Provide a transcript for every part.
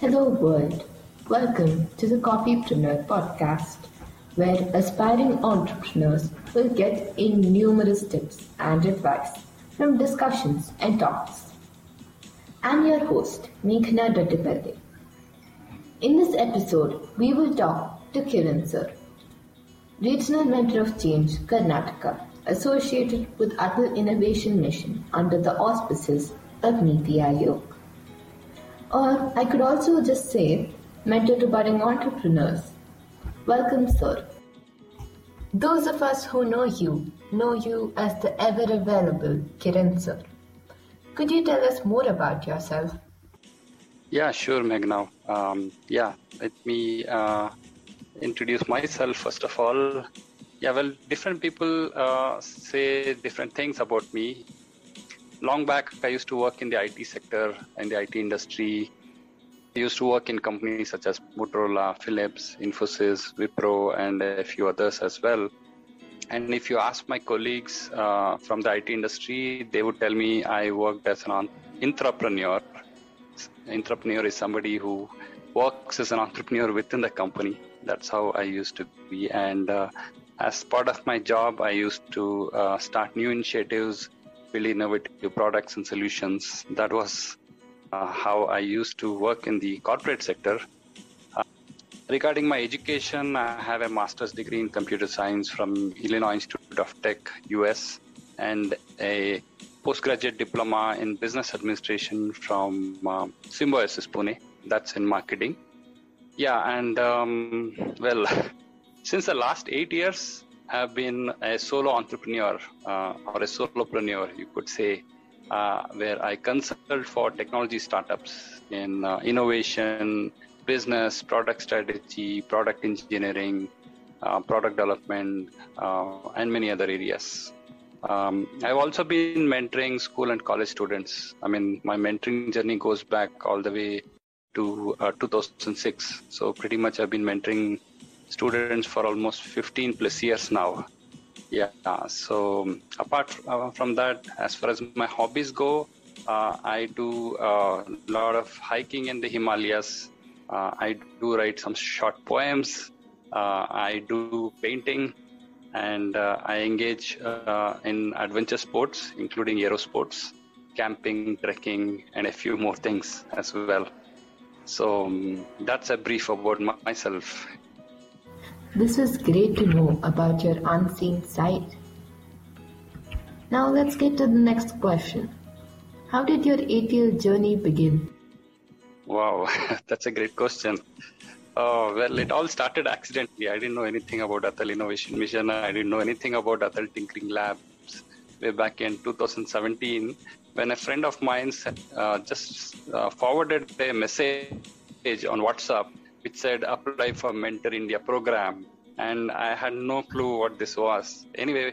Hello, world. Welcome to the Coffeepreneur podcast, where aspiring entrepreneurs will get in numerous tips and advice from discussions and talks. I'm your host, Meghana Doddipalle. In this episode, we will talk to Kiran sir, Regional Mentor of Change, Karnataka, associated with Atal Innovation Mission under the auspices of Niti Aayog. Or I could also just say, mentor to budding entrepreneurs. Welcome, sir. Those of us who know you know you as the ever available Kiran sir. Could you tell us more about yourself? Yeah, sure, Meghna. Um, yeah, let me uh, introduce myself first of all. Yeah, well, different people uh, say different things about me. Long back, I used to work in the IT sector, in the IT industry. I used to work in companies such as Motorola, Philips, Infosys, Wipro, and a few others as well. And if you ask my colleagues uh, from the IT industry, they would tell me I worked as an intrapreneur. Intrapreneur is somebody who works as an entrepreneur within the company. That's how I used to be. And uh, as part of my job, I used to uh, start new initiatives, build innovative products and solutions. That was uh, how I used to work in the corporate sector. Uh, regarding my education, I have a master's degree in computer science from Illinois Institute of Tech, US, and a postgraduate diploma in business administration from uh, Symbiosis Pune. That's in marketing. Yeah, and um, well, since the last eight years, I've been a solo entrepreneur uh, or a solopreneur, you could say, uh, where I consult for technology startups in uh, innovation, business, product strategy, product engineering, uh, product development, uh, and many other areas. Um, I've also been mentoring school and college students. I mean, my mentoring journey goes back all the way to uh, 2006. So pretty much I've been mentoring students for almost 15 plus years now. Yeah. So apart uh, from that, as far as my hobbies go, uh, I do a uh, lot of hiking in the Himalayas. Uh, I do write some short poems. Uh, I do painting, and I engage in adventure sports, including aero sports, camping, trekking, and a few more things as well. So um, that's a brief about myself. This was great to know about your unseen side. Now let's get to the next question. How did your ATL journey begin? Wow, that's a great question. Oh, well, it all started accidentally. I didn't know anything about Atal Innovation Mission. I didn't know anything about Atal Tinkering Labs way back in 2017 when a friend of mine uh, just uh, forwarded a message on WhatsApp which said apply for Mentor India program. And I had no clue what this was. Anyway,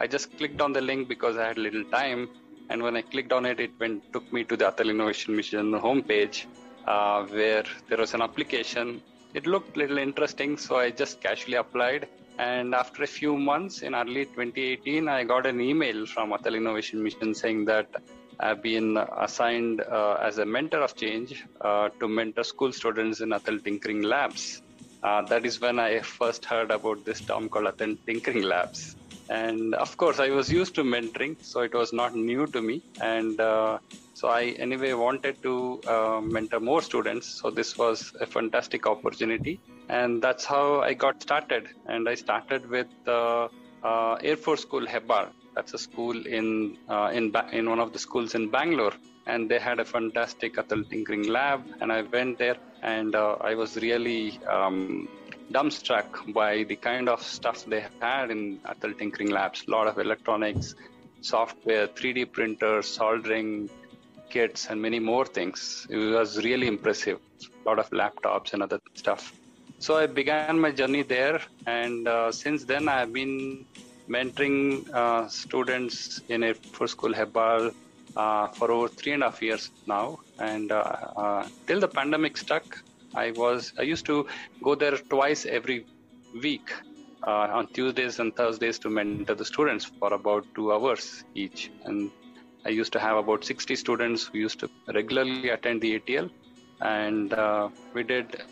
I just clicked on the link because I had little time. And when I clicked on it, it went took me to the Atal Innovation Mission homepage uh, where there was an application. It looked little interesting, so I just casually applied. And after a few months in early 2018, I got an email from Atal Innovation Mission saying that I've been assigned uh, as a mentor of change uh, to mentor school students in Atal Tinkering Labs. Uh, that is when I first heard about this term called Atal Tinkering Labs. And of course, I was used to mentoring, so it was not new to me. And uh, so I, anyway, wanted to uh, mentor more students. So this was a fantastic opportunity. And that's how I got started. And I started with uh, Air Force School Hebbal that's a school in uh, in ba- in one of the schools in Bangalore, and they had a fantastic Atal tinkering lab. And I went there, and uh, I was really um, dumbstruck by the kind of stuff they had in Atal tinkering labs. A lot of electronics, software, 3D printers, soldering kits, and many more things. It was really impressive. A lot of laptops and other stuff. So I began my journey there, and uh, since then I have been mentoring uh, students in Air Force School Hebbal uh, for over three and a half years now. And uh, uh, till the pandemic stuck, I was I used to go there twice every week uh, on Tuesdays and Thursdays to mentor the students for about two hours each. And I used to have about 60 students who used to regularly attend the ATL. and uh, we did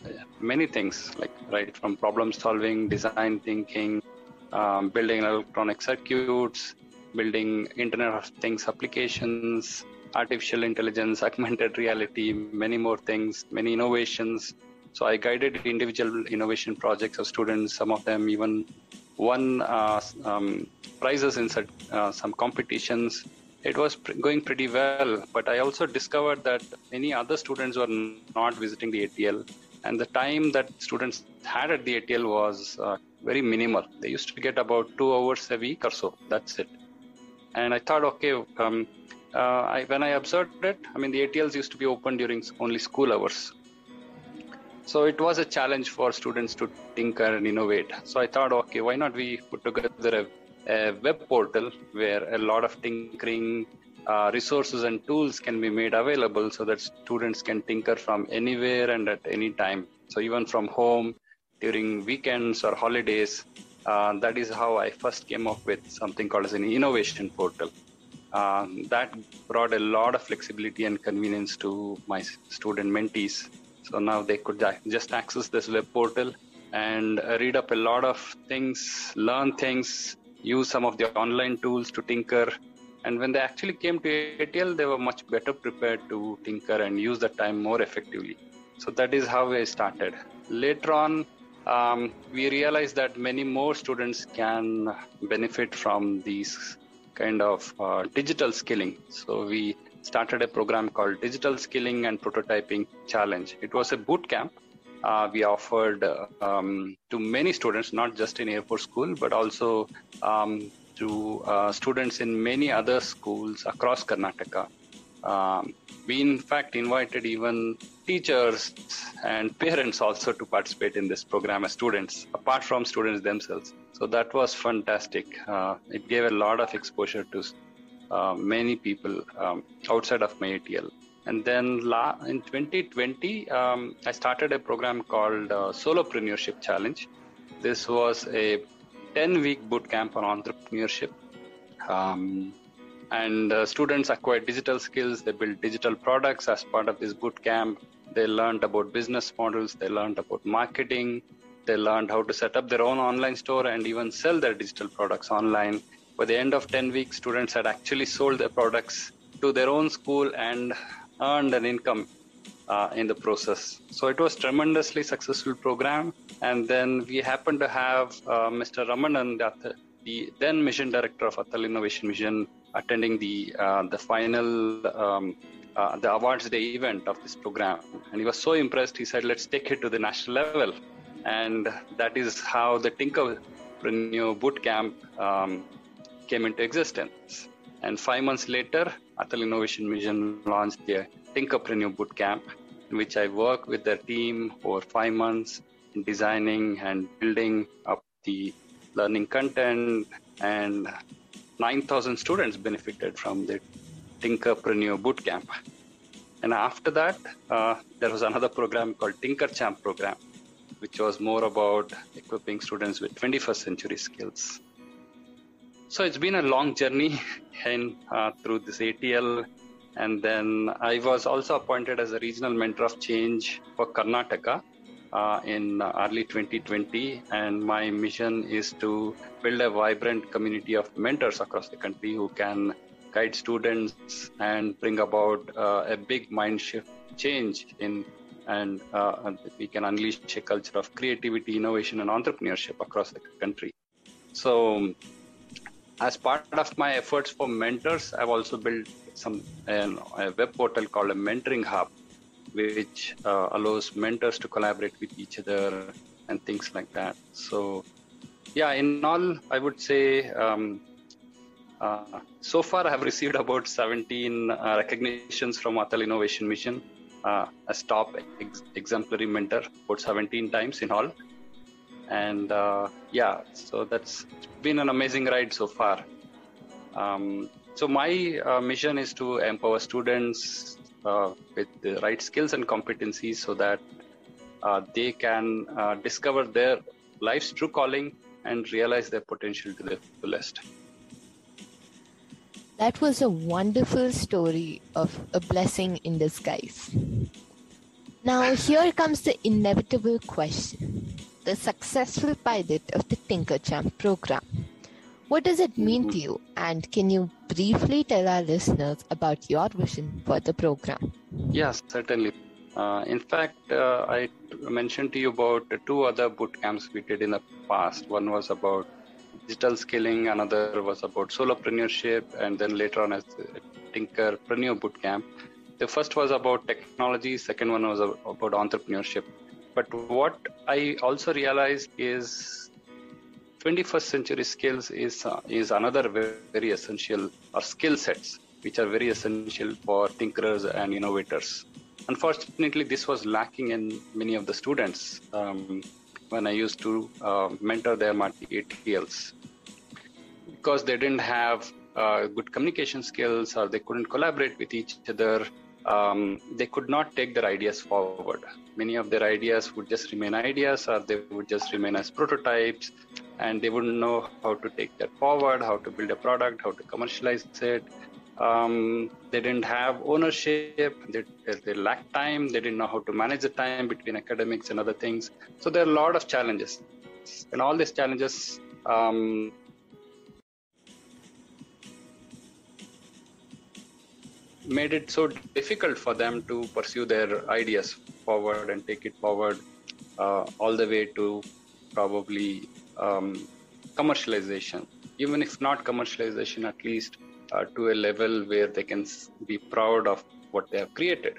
many things like right from problem solving design thinking um, building electronic circuits building internet of things applications artificial intelligence augmented reality many more things many innovations so i guided individual innovation projects of students some of them even won uh, um, prizes in uh, some competitions it was going pretty well. But I also discovered that many other students were not visiting the ATL, and the time that students had at the ATL was uh, very minimal. They used to get about two hours a week or so. That's it. And I thought, okay, um, uh, I, when I observed it, I mean, the ATLs used to be open during only school hours. So it was a challenge for students to tinker and innovate. So I thought, okay, why not we put together a a web portal where a lot of tinkering uh, resources and tools can be made available so that students can tinker from anywhere and at any time. So even from home during weekends or holidays, uh, that is how I first came up with something called as an innovation portal. Um, that brought a lot of flexibility and convenience to my student mentees. So now they could just access this web portal and read up a lot of things, learn things, use some of the online tools to tinker. And when they actually came to ATL, they were much better prepared to tinker and use the time more effectively. So that is how I started. Later on, um, we realized that many more students can benefit from these kind of uh, digital skilling. So we started a program called Digital Skilling and Prototyping Challenge. It was a boot camp uh, we offered um, to many students, not just in Air Force School, but also um, to uh, students in many other schools across Karnataka. Um, we, in fact, invited even teachers and parents also to participate in this program as students, apart from students themselves. So that was fantastic. Uh, it gave a lot of exposure to uh, many people um, outside of my ATL. And then la- in 2020, um, I started a program called uh, Solopreneurship Challenge. This was a 10 week boot camp on entrepreneurship. Um, and uh, students acquired digital skills, they built digital products as part of this boot camp. They learned about business models, they learned about marketing, they learned how to set up their own online store and even sell their digital products online. By the end of 10 weeks, students had actually sold their products to their own school and earned an income uh, in the process. So it was tremendously successful program. And then we happened to have uh, Mr. Ramanan, the, the, then mission director of Atal Innovation Mission, attending the uh, the final um, uh, the awards day event of this program, and he was so impressed. He said, "Let's take it to the national level," and that is how the Tinkerpreneur Boot Camp um, came into existence. And five months later, Atal Innovation Mission launched the Tinkerpreneur Bootcamp, in which I work with their team over five months in designing and building up the learning content. And 9,000 students benefited from the Tinkerpreneur Bootcamp. And after that, uh, there was another program called Tinker Champ program, which was more about equipping students with 21st century skills. So it's been a long journey in, uh, through this ATL. And then I was also appointed as a regional mentor of change for Karnataka uh, in early 2020. And my mission is to build a vibrant community of mentors across the country who can guide students and bring about uh, a big mind shift change in and uh, we can unleash a culture of creativity, innovation, and entrepreneurship across the country. So as part of my efforts for mentors, I've also built some a web portal called a mentoring hub, which uh, allows mentors to collaborate with each other and things like that. So, yeah, in all, I would say um, uh, so far I have received about 17 uh, recognitions from Atal Innovation Mission uh, as top ex- exemplary mentor, about 17 times in all and uh, yeah so that's been an amazing ride so far um, so my uh, mission is to empower students uh, with the right skills and competencies so that uh, they can uh, discover their life's true calling and realize their potential to the fullest. That was a wonderful story of a blessing in disguise. Now, here comes the inevitable question. The successful pilot of the Tinker Champ program. What does it mean mm-hmm. to you? And can you briefly tell our listeners about your vision for the program? Yes, certainly. Uh, in fact, uh, I mentioned to you about two other boot camps we did in the past. One was about digital skilling, another was about solopreneurship, and then later on as Tinkerpreneur boot camp. The first was about technology, second one was about entrepreneurship. But what I also realized is 21st century skills is uh, is another very, very essential or skill sets which are very essential for thinkers and innovators. Unfortunately, this was lacking in many of the students um, when I used to uh, mentor them at ATLs because they didn't have uh, good communication skills or they couldn't collaborate with each other. Um, they could not take their ideas forward. Many of their ideas would just remain ideas or they would just remain as prototypes and they wouldn't know how to take that forward, how to build a product, how to commercialize it. Um, they didn't have ownership. They, they lacked time. They didn't know how to manage the time between academics and other things. So there are a lot of challenges, and all these challenges. Um, made it so difficult for them to pursue their ideas forward and take it forward uh, all the way to probably um, commercialization, even if not commercialization, at least uh, to a level where they can be proud of what they have created.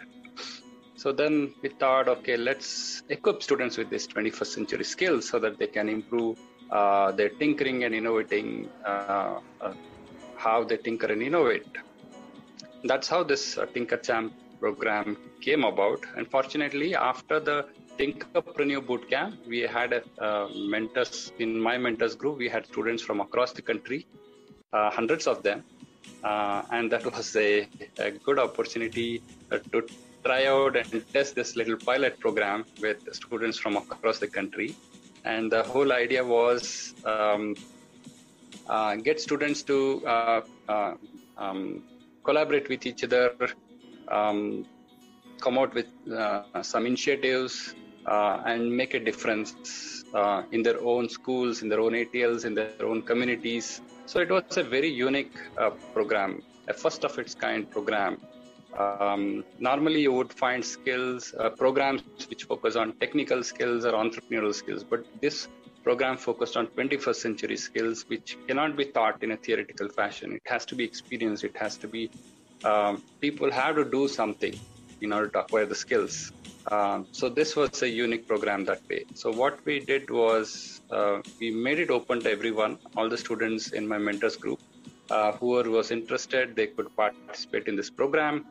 So then we thought, okay, let's equip students with these 21st century skills so that they can improve uh, their tinkering and innovating, uh, uh how they tinker and innovate. That's how this uh, program came about. Unfortunately, after the Tinkerpreneur Bootcamp, we had uh, mentors in my mentors group. We had students from across the country, uh, hundreds of them, uh, and that was a, a good opportunity uh, to try out and test this little pilot program with students from across the country. And the whole idea was um, uh, get students to um, collaborate with each other, um, come out with some initiatives uh, and make a difference uh, in their own schools, in their own ATLs, in their own communities. So it was a very unique uh, program, a first of its kind program. Um, normally, you would find skills uh, programs which focus on technical skills or entrepreneurial skills, but this program focused on 21st century skills, which cannot be taught in a theoretical fashion. It has to be experienced. It has to be um, people have to do something in order to acquire the skills. Um, so this was a unique program that way. So what we did was uh, we made it open to everyone, all the students in my mentors group. Uh, whoever was interested, they could participate in this program.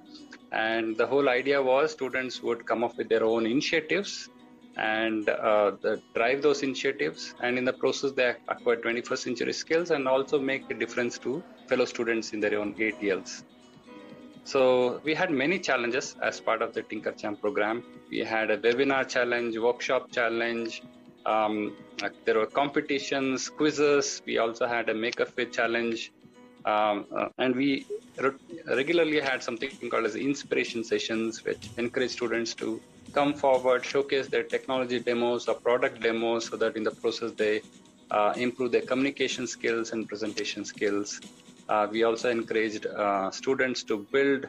And the whole idea was students would come up with their own initiatives and uh, drive those initiatives. And in the process, they acquire 21st century skills and also make a difference to fellow students in their own ATLs. So we had many challenges as part of the Tinker Champ program. We had a webinar challenge, workshop challenge. Um, there were competitions, quizzes. We also had a Maker Faire challenge. Um, uh, and we re- regularly had something called as inspiration sessions, which encourage students to come forward, showcase their technology demos or product demos so that in the process they uh, improve their communication skills and presentation skills. Uh, we also encouraged uh, students to build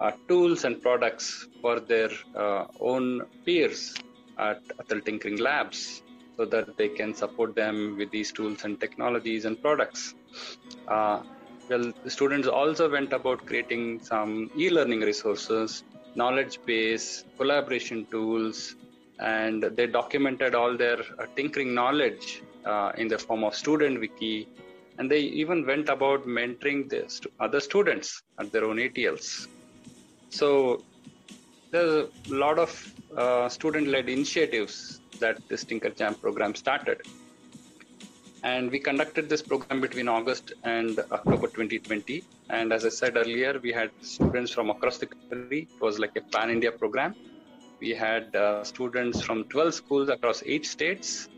uh, tools and products for their uh, own peers at Atal Tinkering Labs so that they can support them with these tools and technologies and products. Uh, well, the students also went about creating some e-learning resources, knowledge base, collaboration tools, and they documented all their uh, tinkering knowledge in the form of student wiki and they even went about mentoring the st- other students at their own ATLs. So there's a lot of uh, student-led initiatives that this Tinker Champ program started. And we conducted this program between August and October 2020. And as I said earlier, we had students from across the country. It was like a pan-India program. We had uh, students from 12 schools across eight states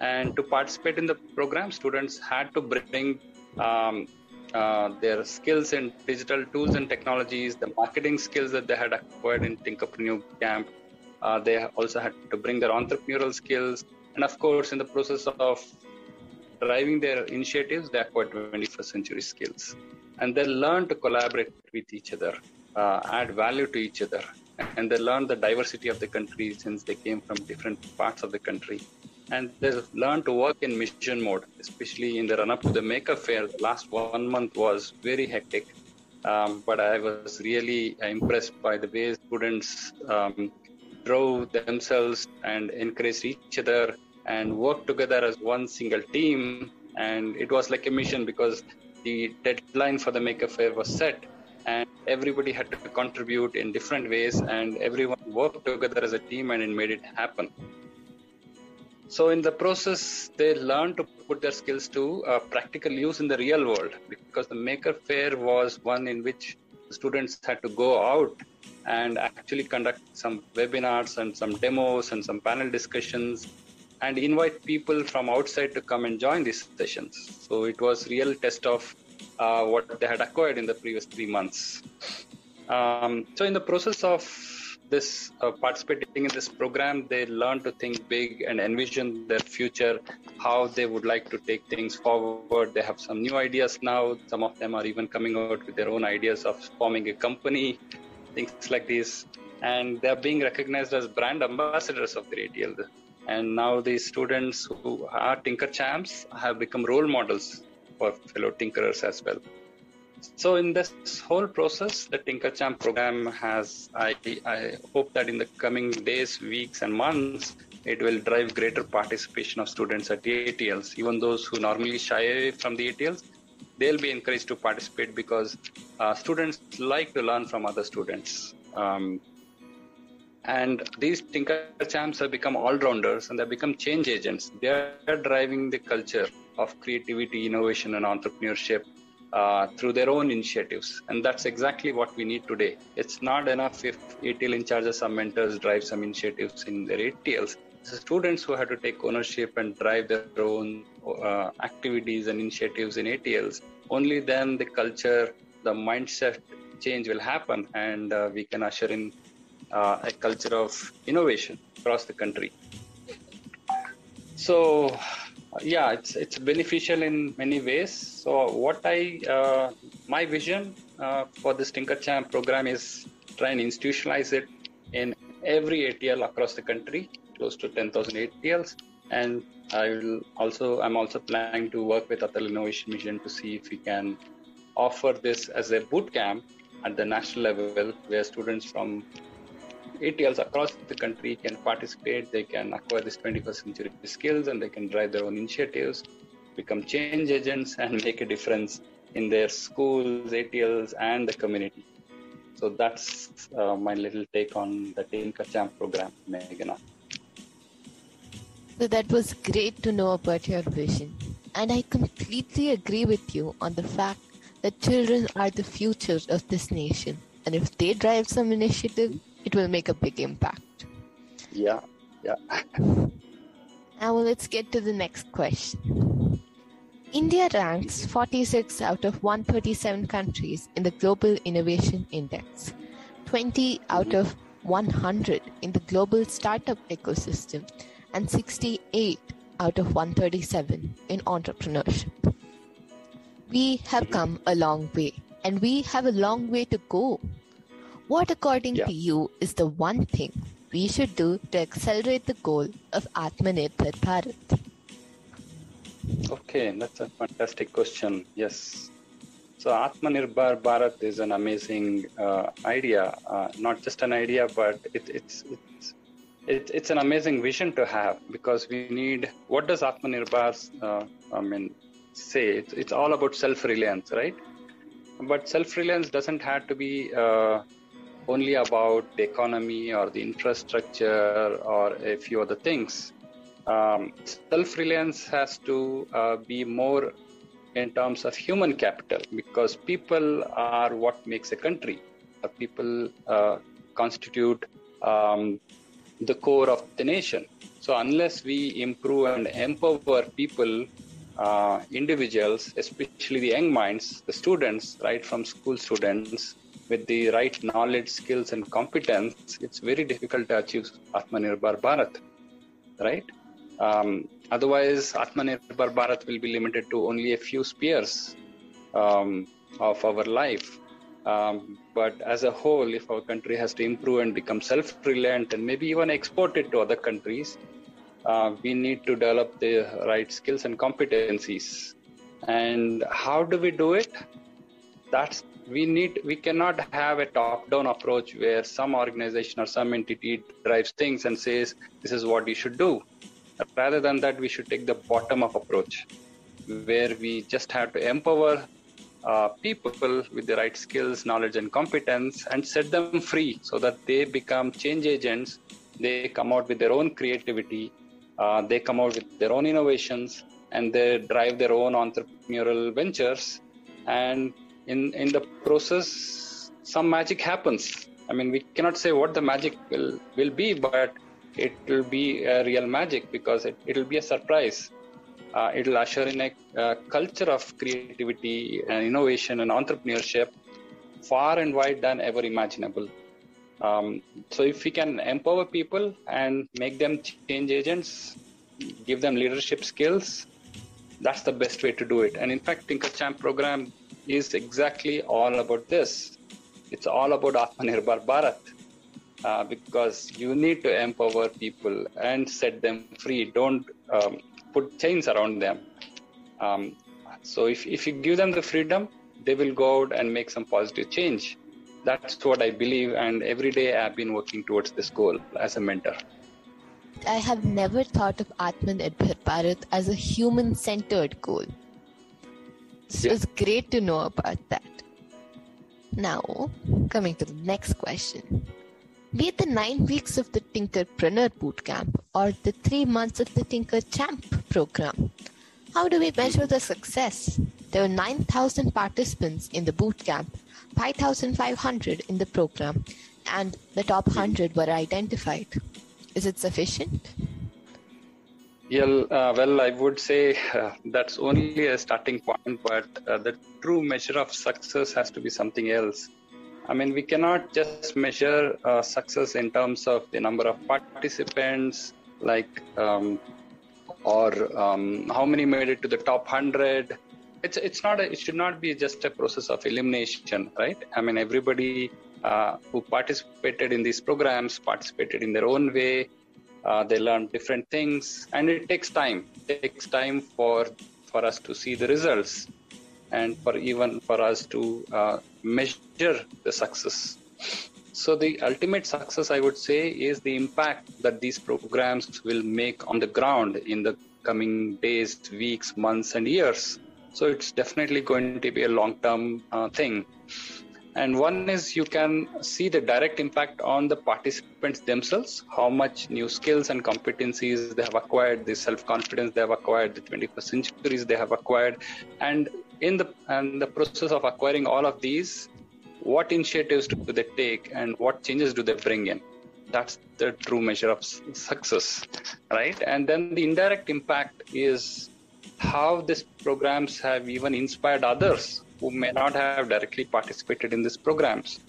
and to participate in the program, students had to bring um, uh, their skills in digital tools and technologies, the marketing skills that they had acquired in Tinkerpreneur Camp, Uh, they also had to bring their entrepreneurial skills, and of course, in the process of driving their initiatives, they acquired 21st century skills, and they learned to collaborate with each other, uh, add value to each other, and they learned the diversity of the country since they came from different parts of the country. And they learned to work in mission mode, especially in the run up to the Maker Faire. The last one month was very hectic, um, but I was really impressed by the way students um, drove themselves and encouraged each other and worked together as one single team. And it was like a mission because the deadline for the Maker Faire was set and everybody had to contribute in different ways and everyone worked together as a team and it made it happen so in the process, they learned to put their skills to uh, practical use in the real world because the Maker Faire was one in which students had to go out and actually conduct some webinars and some demos and some panel discussions and invite people from outside to come and join these sessions. So it was real test of uh, what they had acquired in the previous three months. Um, so in the process of this uh, participating in this program, they learn to think big and envision their future, how they would like to take things forward. They have some new ideas now. Some of them are even coming out with their own ideas of forming a company, things like this. And they're being recognized as brand ambassadors of the ATL. And now these students who are Tinker Champs have become role models for fellow tinkerers as well. So in this whole process, the Tinker Champ program has, I, I hope that in the coming days, weeks and months, it will drive greater participation of students at the ATLs. Even those who normally shy away from the ATLs, they'll be encouraged to participate because uh, students like to learn from other students. Um, and these tinker champs have become all-rounders and they become change agents. They are driving the culture of creativity, innovation, and entrepreneurship uh, through their own initiatives. And that's exactly what we need today. It's not enough if ATL in charge of some mentors drive some initiatives in their ATLs. It's the students who have to take ownership and drive their own uh, activities and initiatives in ATLs. Only then the culture, the mindset change will happen, and uh, we can usher in uh, a culture of innovation across the country. So, yeah it's it's beneficial in many ways so what i uh, my vision uh, for this tinker champ program is try and institutionalize it in every atl across the country close to 10000 atls and i will also i'm also planning to work with atal innovation mission to see if we can offer this as a boot camp at the national level where students from ATLs across the country can participate, they can acquire this 21st century skills, and they can drive their own initiatives, become change agents, and make a difference in their schools, ATLs, and the community. So that's uh, my little take on the Tinker Champ program, Meghana. So that was great to know about your vision. And I completely agree with you on the fact that children are the future of this nation. And if they drive some initiative, it will make a big impact. Yeah, yeah. now let's get to the next question. India ranks 46 out of 137 countries in the Global Innovation Index, 20 out of 100 in the global startup ecosystem, and 68 out of 137 in entrepreneurship. We have come a long way, and we have a long way to go what, according yeah. to you, is the one thing we should do to accelerate the goal of Atmanirbhar Bharat? Okay, that's a fantastic question. Yes. So Atmanirbhar Bharat is an amazing uh, idea. Uh, not just an idea, but it, it's it's it, it's an amazing vision to have because we need. What does Atmanirbhar? Uh, I mean, say it's, it's all about self-reliance, right? But self-reliance doesn't have to be uh, only about the economy or the infrastructure or a few other things. Um, Self reliance has to uh, be more in terms of human capital because people are what makes a country. Uh, people uh, constitute um, the core of the nation. So, unless we improve and empower people, uh, individuals, especially the young minds, the students, right from school students, with the right knowledge, skills, and competence, it's very difficult to achieve Atmanirbhar Bharat, right? Um, otherwise, Atmanirbhar Bharat will be limited to only a few spheres um, of our life. Um, but as a whole, if our country has to improve and become self-reliant and maybe even export it to other countries, uh, we need to develop the right skills and competencies. And how do we do it? That's we need we cannot have a top-down approach where some organization or some entity drives things and says this is what you should do. Rather than that, we should take the bottom-up approach, where we just have to empower uh, people with the right skills, knowledge, and competence and set them free so that they become change agents. They come out with their own creativity, uh, they come out with their own innovations, and they drive their own entrepreneurial ventures. And in, in the process, some magic happens. I mean, we cannot say what the magic will, will be, but it will be a real magic because it, it'll be a surprise uh, it'll usher in a uh, culture of creativity and innovation and entrepreneurship far and wide than ever imaginable. Um, so if we can empower people and make them change agents, give them leadership skills, that's the best way to do it. And in fact, Tinker Champ program is exactly all about this. It's all about Atmanirbhar Bharat. Uh, because you need to empower people and set them free. Don't um, put chains around them. Um, so if, if you give them the freedom, they will go out and make some positive change. That's what I believe, and every day I've been working towards this goal as a mentor. I have never thought of Atmanirbhar Bharat as a human centered goal. So yeah. it's great to know about that. Now, coming to the next question. Be it the nine weeks of the Tinkerpreneur Bootcamp or the three months of the Tinker Champ program, how do we measure the success? There were 9,000 participants in the bootcamp, 5,500 in the program, and the top 100 were identified. Is it sufficient? Yeah, uh, well, I would say uh, that's only a starting point, but uh, the true measure of success has to be something else. I mean, we cannot just measure uh, success in terms of the number of participants, like, um, or um, how many made it to the top 100. It's, it's not a, it should not be just a process of elimination, right? I mean, everybody uh, who participated in these programs participated in their own way. Uh, they learn different things, and it takes time. It takes time for for us to see the results and for even for us to uh, measure the success. So the ultimate success, I would say, is the impact that these programs will make on the ground in the coming days, weeks, months, and years. So it's definitely going to be a long-term uh, thing. And one is you can see the direct impact on the participants themselves, how much new skills and competencies they have acquired, the self-confidence they have acquired, the 21st centuries they have acquired, and in the and the process of acquiring all of these, what initiatives do they take and what changes do they bring in? That's the true measure of success, right? And then the indirect impact is how these programs have even inspired others who may not have directly participated in these programs,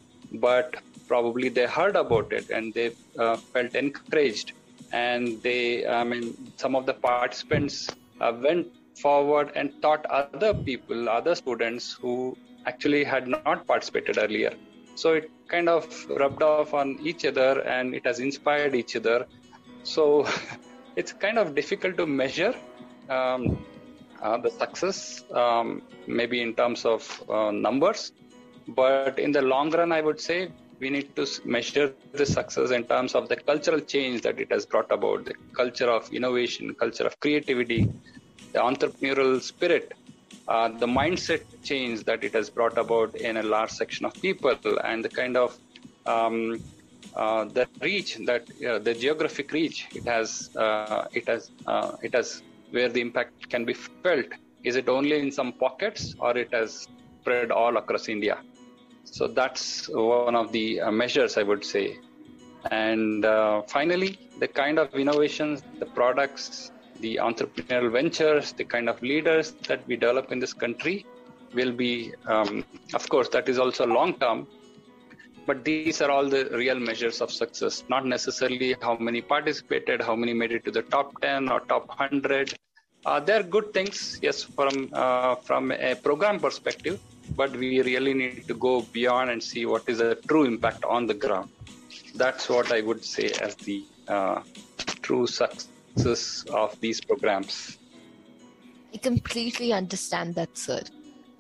but probably they heard about it and they uh, felt encouraged. And they, I mean, some of the participants uh, went forward and taught other people, other students who actually had not participated earlier. So it kind of rubbed off on each other and it has inspired each other. So it's kind of difficult to measure um, the success, um, maybe in terms of uh, numbers. But in the long run, I would say we need to measure the success in terms of the cultural change that it has brought about, the culture of innovation, culture of creativity, the entrepreneurial spirit, uh, the mindset change that it has brought about in a large section of people, and the kind of um, uh, the reach that uh, the geographic reach it has uh, it has uh, it has where the impact can be felt. Is it only in some pockets, or it has spread all across India? So that's one of the uh, measures I would say. And finally, the kind of innovations, the products, the entrepreneurial ventures, the kind of leaders that we develop in this country will be, um, of course, that is also long term, but these are all the real measures of success, not necessarily how many participated, how many made it to the top 10 or top 100. Uh, they're good things, yes, from uh, from a program perspective, but we really need to go beyond and see what is the true impact on the ground. That's what I would say as the uh, true success of these programs. I completely understand that, sir.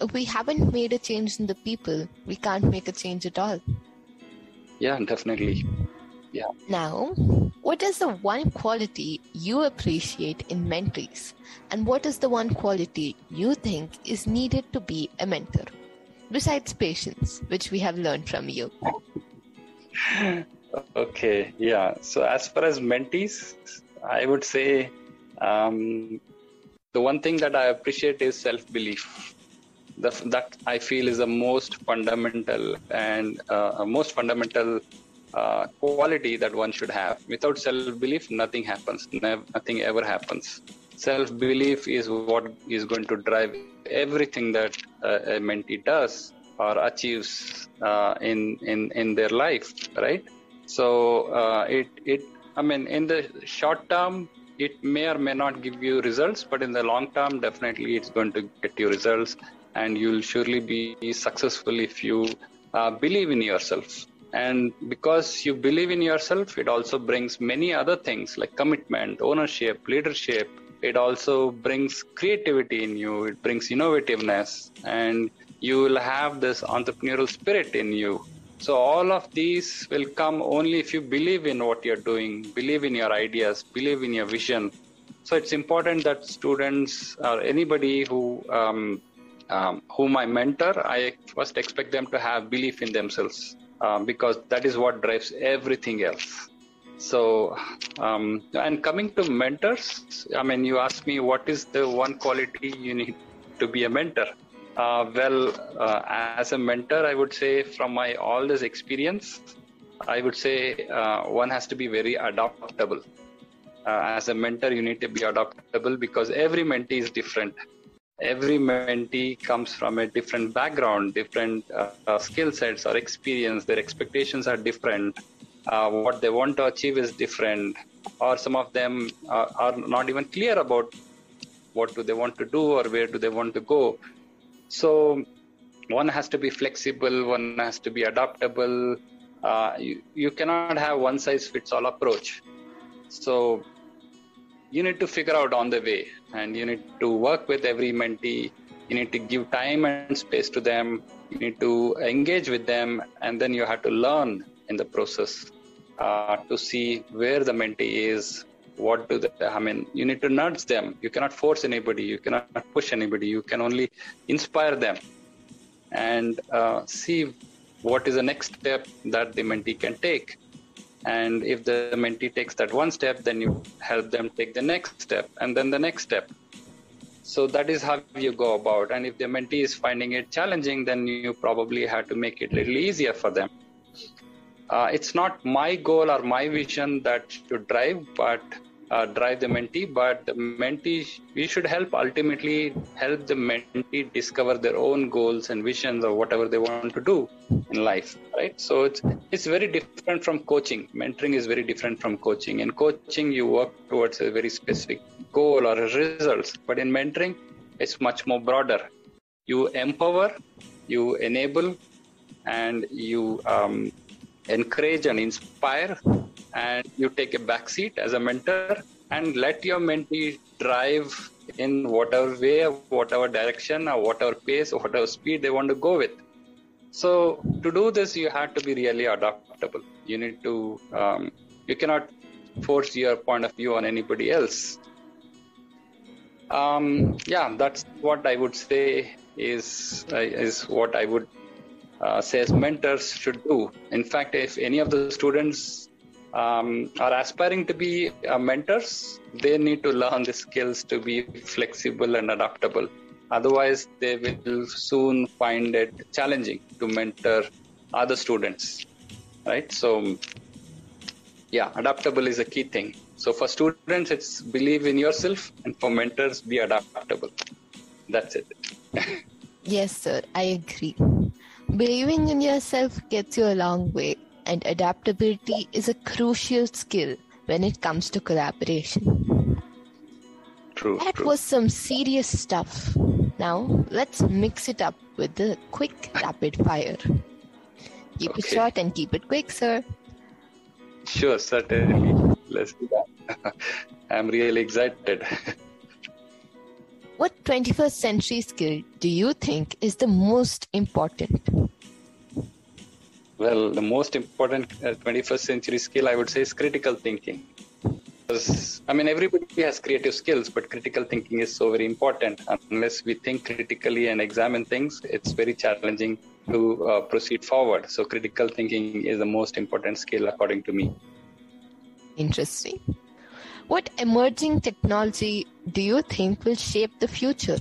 If we haven't made a change in the people, we can't make a change at all. Yeah, definitely. Yeah. Now, what is the one quality you appreciate in mentees? And what is the one quality you think is needed to be a mentor? Besides patience, which we have learned from you. okay, yeah. So, as far as mentees, I would say um, the one thing that I appreciate is self belief the, that I feel is the most fundamental and uh, most fundamental uh, quality that one should have. Without self belief, nothing happens. nothing ever happens. Self belief is what is going to drive everything that uh, a mentee does or achieves uh, in in in their life, right? So uh, it it I mean in the short term it may or may not give you results, but in the long term, definitely it's going to get you results and you'll surely be successful if you uh, believe in yourself. And because you believe in yourself it also brings many other things like commitment ownership leadership. It also brings creativity in you. It brings innovativeness and you will have this entrepreneurial spirit in you. So all of these will come only if you believe in what you're doing believe in your ideas believe in your vision. So it's important that students or anybody who um, um, whom I mentor, I first expect them to have belief in themselves um, because that is what drives everything else. So, um, and coming to mentors, I mean, you asked me what is the one quality you need to be a mentor. Uh, well, uh, as a mentor, I would say from my all this experience, I would say uh, one has to be very adaptable. Uh, as a mentor, you need to be adaptable because every mentee is different every mentee comes from a different background, different uh, uh, skill sets or experience. Their expectations are different. Uh, what they want to achieve is different, or some of them are, are, not even clear about what do they want to do or where do they want to go. So one has to be flexible. One has to be adaptable. Uh, you, you cannot have one size fits all approach. So you need to figure out on the way and you need to work with every mentee. You need to give time and space to them. You need to engage with them and then you have to learn in the process uh, to see where the mentee is what do they i mean you need to nudge them. You cannot force anybody. You cannot push anybody. You can only inspire them and uh, see what is the next step that the mentee can take and if the mentee takes that one step, then you help them take the next step and then the next step. So that is how you go about. And if the mentee is finding it challenging, then you probably have to make it a little easier for them. Uh, it's not my goal or my vision that should drive, but uh, drive the mentee, but the mentee, we should help ultimately help the mentee discover their own goals and visions or whatever they want to do in life, right? So it's it's very different from coaching. Mentoring is very different from coaching. In coaching, you work towards a very specific goal or results, but in mentoring, it's much more broader. You empower, you enable, and you um, encourage and inspire and you take a back seat as a mentor and let your mentee drive in whatever way whatever direction or whatever pace or whatever speed they want to go with. So to do this you have to be really adaptable. You need to um, you cannot force your point of view on anybody else. Um, yeah that's what i would say is uh, is what i would uh, says mentors should do. In fact, if any of the students um, are aspiring to be uh, mentors, they need to learn the skills to be flexible and adaptable. Otherwise, they will soon find it challenging to mentor other students. Right? So, yeah, adaptable is a key thing. So, for students, it's believe in yourself, and for mentors, be adaptable. That's it. yes, sir, I agree. Believing in yourself gets you a long way, and adaptability is a crucial skill when it comes to collaboration. True. That true. was some serious stuff. Now, let's mix it up with the quick rapid fire. Keep it short and keep it quick, sir. Sure, certainly. Let's do that. I'm really excited. What 21st century skill do you think is the most important? Well, the most important uh, 21st century skill I would say is critical thinking. Because, I mean, everybody has creative skills, but critical thinking is so very important. Unless we think critically and examine things, it's very challenging to uh, proceed forward. So, critical thinking is the most important skill, according to me. Interesting. What emerging technology do you think will shape the future?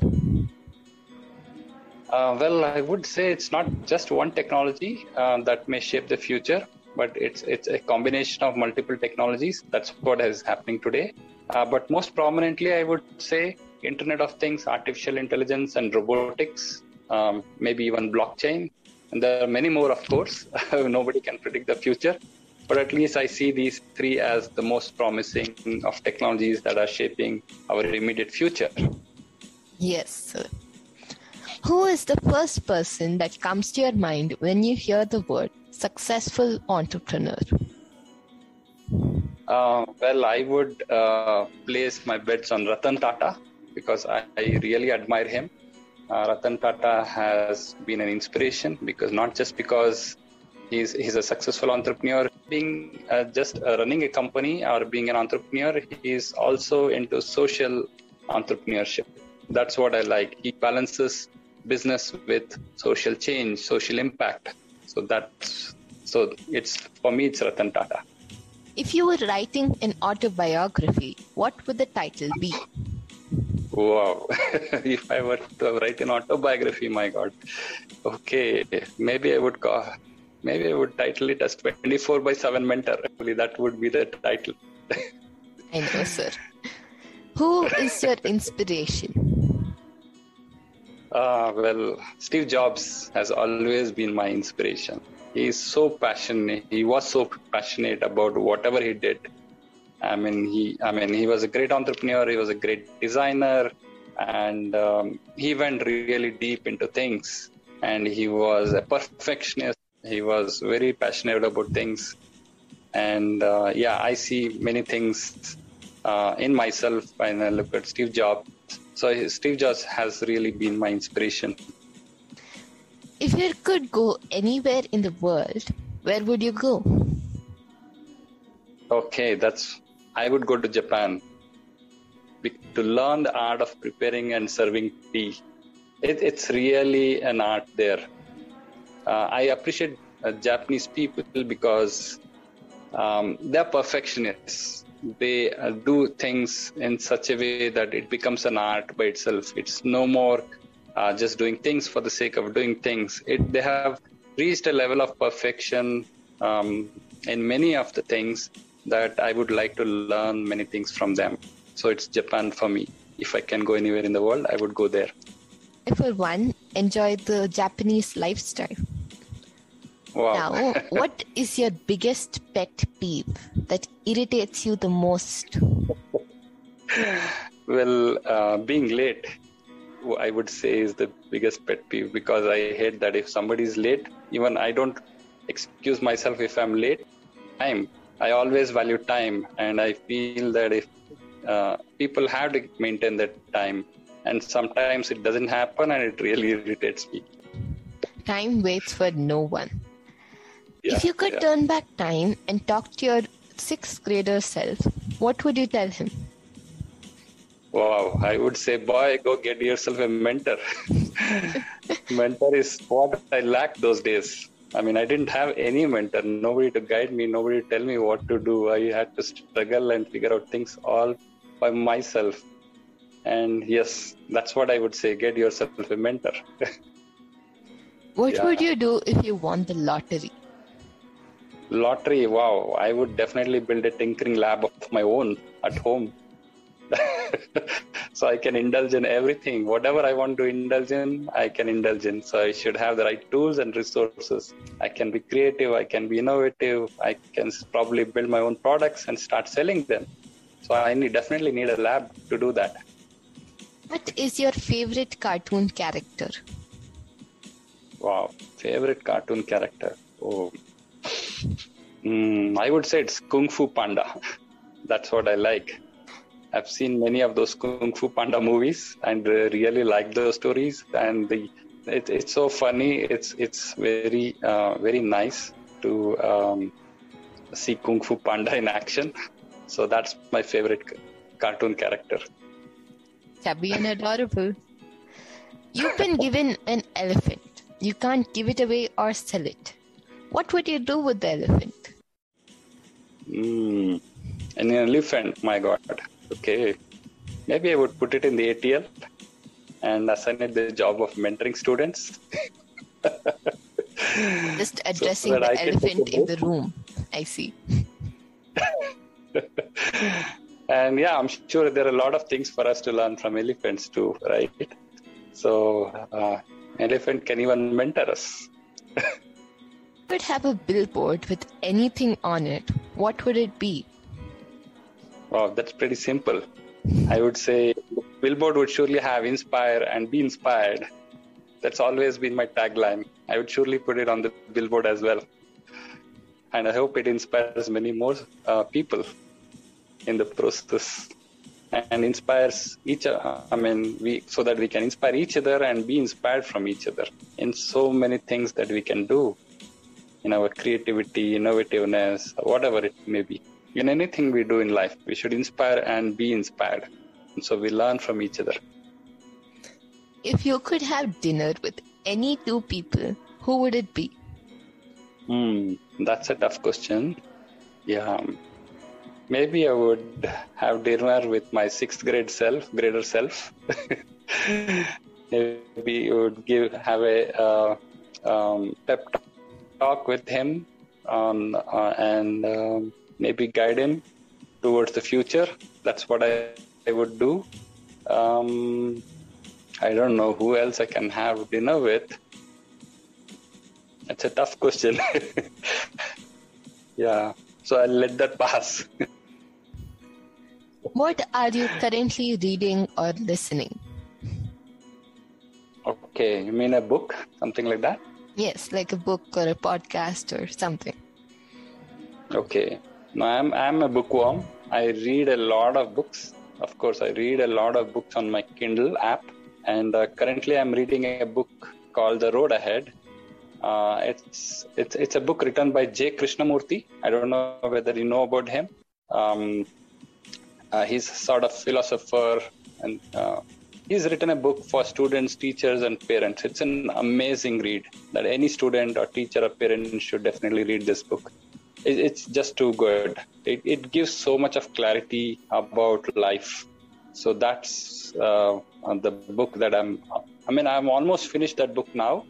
Uh, well, I would say it's not just one technology uh, that may shape the future, but it's it's a combination of multiple technologies. That's what is happening today. Uh, but most prominently, I would say Internet of Things, artificial intelligence, and robotics, um, maybe even blockchain. And there are many more, of course. Nobody can predict the future, but at least I see these three as the most promising of technologies that are shaping our immediate future. Yes, sir. Who is the first person that comes to your mind when you hear the word successful entrepreneur? Uh, well, I would uh, place my bets on Ratan Tata because I, I really admire him. Uh, Ratan Tata has been an inspiration because not just because he's he's a successful entrepreneur, being uh, just uh, running a company or being an entrepreneur, he's also into social entrepreneurship. That's what I like. He balances business with social change, social impact. So that's so it's for me it's Ratan Tata. If you were writing an autobiography, what would the title be? Wow. if I were to write an autobiography, my God. Okay, maybe I would call, maybe I would title it as 24 by 7 mentor. Actually, that would be the title. I know, sir. Who is your inspiration? Uh, well, Steve Jobs has always been my inspiration. He is so passionate. He was so passionate about whatever he did. I mean, he. I mean, he was a great entrepreneur. He was a great designer, and um, he went really deep into things. And he was a perfectionist. He was very passionate about things. And uh, yeah, I see many things uh, in myself when I look at Steve Jobs. So Steve Jobs has really been my inspiration. If you could go anywhere in the world, where would you go? Okay, that's. I would go to Japan to learn the art of preparing and serving tea. It, it's really an art there. Uh, I appreciate uh, Japanese people because um, they're perfectionists. They uh, do things in such a way that it becomes an art by itself. It's no more uh, just doing things for the sake of doing things. It, they have reached a level of perfection um, in many of the things that I would like to learn many things from them. So it's Japan for me. If I can go anywhere in the world, I would go there. For one, enjoy the Japanese lifestyle. Wow. Now, what is your biggest pet peeve that irritates you the most? well, uh, being late, I would say, is the biggest pet peeve because I hate that if somebody is late, even I don't excuse myself if I'm late. Time. I always value time, and I feel that if uh, people have to maintain that time, and sometimes it doesn't happen, and it really irritates me. Time waits for no one. Yeah, if you could yeah. turn back time and talk to your sixth grader self, what would you tell him? Wow, I would say, boy, go get yourself a mentor. mentor is what I lacked those days. I mean, I didn't have any mentor, nobody to guide me, nobody to tell me what to do. I had to struggle and figure out things all by myself. And yes, that's what I would say get yourself a mentor. What Yeah. would you do if you won the lottery? Lottery, wow, I would definitely build a tinkering lab of my own at home. so I can indulge in everything. Whatever I want to indulge in, I can indulge in. So I should have the right tools and resources. I can be creative, I can be innovative, I can probably build my own products and start selling them. So I need, definitely need a lab to do that. What is your favorite cartoon character? Wow, favorite cartoon character. Oh, mm, I would say it's Kung Fu Panda. That's what I like. I've seen many of those Kung Fu Panda movies and uh, really like those stories. And the, it, it's so funny. It's it's very uh, very nice to um, see Kung Fu Panda in action. So that's my favorite cartoon character. Chubby and adorable. You've been given an elephant. You can't give it away or sell it. What would you do with the elephant? Mm, an elephant, my God. Okay. Maybe I would put it in the ATL and assign it the job of mentoring students. Just addressing so the elephant in the room. I see. and yeah, I'm sure there are a lot of things for us to learn from elephants too, right? So, uh, elephant can even mentor us. could have a billboard with anything on it, what would it be? Wow, that's pretty simple. I would say Billboard would surely have inspire and be inspired. That's always been my tagline. I would surely put it on the billboard as well. And I hope it inspires many more uh, people in the process and inspires each uh, i mean we so that we can inspire each other and be inspired from each other in so many things that we can do in our creativity innovativeness whatever it may be in anything we do in life, we should inspire and be inspired. And so we learn from each other. If you could have dinner with any two people, who would it be? Hmm, that's a tough question. Yeah, maybe I would have dinner with my sixth grade self, grader self. maybe you would give have a uh, um, pep talk with him on uh, and. Um, maybe guide him towards the future. That's what I, I would do. Um, I don't know who else I can have dinner with. It's a tough question. yeah, so I'll let that pass. what are you currently reading or listening? Okay, you mean a book? Something like that? Yes, like a book or a podcast or something. Okay. No, I'm I'm a bookworm. I read a lot of books. Of course, I read a lot of books on my Kindle app, and uh, currently I'm reading a book called The Road Ahead. Uh, it's it's it's a book written by J. Krishnamurti. I don't know whether you know about him. Um, uh, he's sort of philosopher, and uh, he's written a book for students, teachers, and parents. It's an amazing read that any student or teacher or parent should definitely read this book it's just too good. It, it gives so much of clarity about life. So that's uh, the book that I'm. I mean, I'm almost finished that book now.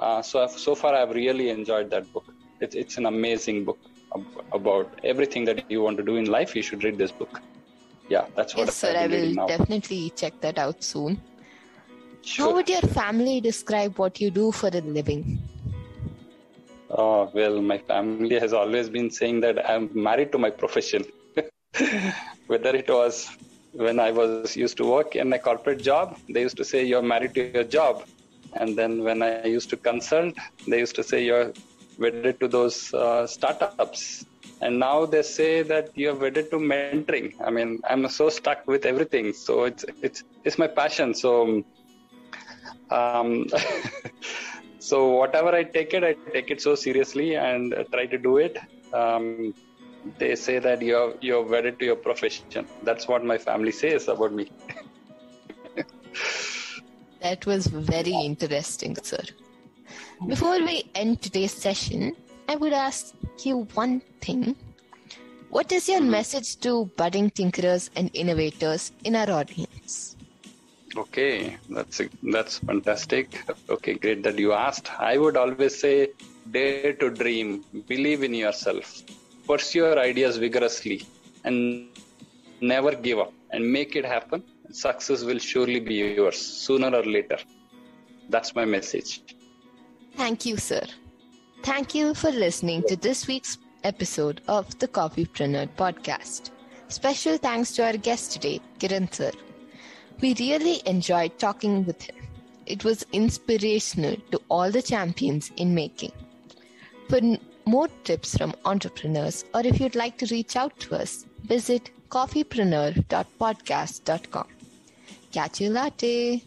Uh, so I've, so far, I've really enjoyed that book. It's it's an amazing book about everything that you want to do in life. You should read this book. Yeah, that's what. Yes, sir. I will definitely check that out soon. Sure. How would your family describe what you do for a living? Oh, well, my family has always been saying that I'm married to my profession. Whether it was when I was used to work in a corporate job, they used to say you're married to your job. And then when I used to consult, they used to say you're wedded to those uh, startups. And now they say that you're wedded to mentoring. I mean, I'm so stuck with everything. So it's it's it's my passion. So um, so whatever i take it i take it so seriously and try to do it um, they say that you're you're wedded to your profession that's what my family says about me that was very interesting sir before we end today's session i would ask you one thing what is your mm-hmm. message to budding tinkerers and innovators in our audience Okay, that's that's fantastic. Okay, great that you asked. I would always say, dare to dream, believe in yourself, pursue your ideas vigorously, and never give up, and make it happen. Success will surely be yours sooner or later. That's my message. Thank you, sir. Thank you for listening to this week's episode of the Coffeepreneur podcast. Special thanks to our guest today, Kiran sir. We really enjoyed talking with him. It was inspirational to all the champions in making. For more tips from entrepreneurs, or if you'd like to reach out to us, visit coffeepreneur.podcast.com. Catch you later.